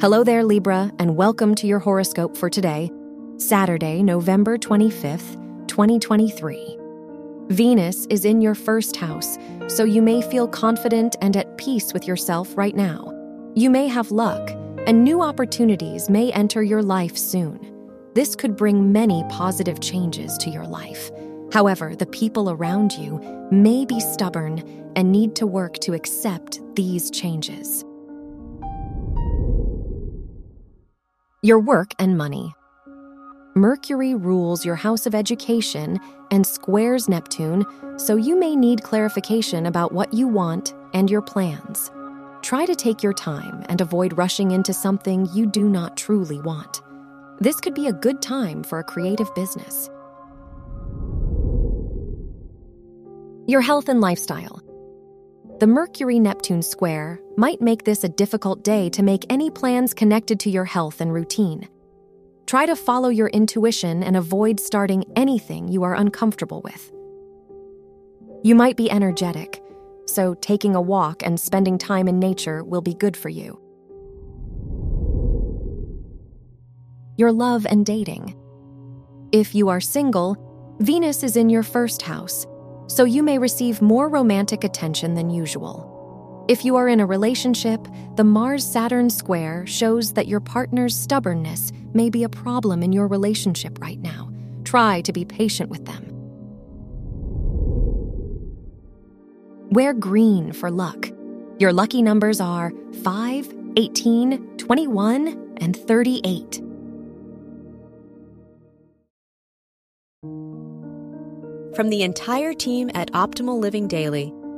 Hello there, Libra, and welcome to your horoscope for today, Saturday, November 25th, 2023. Venus is in your first house, so you may feel confident and at peace with yourself right now. You may have luck, and new opportunities may enter your life soon. This could bring many positive changes to your life. However, the people around you may be stubborn and need to work to accept these changes. Your work and money. Mercury rules your house of education and squares Neptune, so you may need clarification about what you want and your plans. Try to take your time and avoid rushing into something you do not truly want. This could be a good time for a creative business. Your health and lifestyle. The Mercury Neptune square might make this a difficult day to make any plans connected to your health and routine. Try to follow your intuition and avoid starting anything you are uncomfortable with. You might be energetic, so taking a walk and spending time in nature will be good for you. Your love and dating. If you are single, Venus is in your first house so you may receive more romantic attention than usual. If you are in a relationship, the Mars Saturn square shows that your partner's stubbornness may be a problem in your relationship right now. Try to be patient with them. Wear green for luck. Your lucky numbers are 5, 18, 21, and 38. From the entire team at Optimal Living Daily,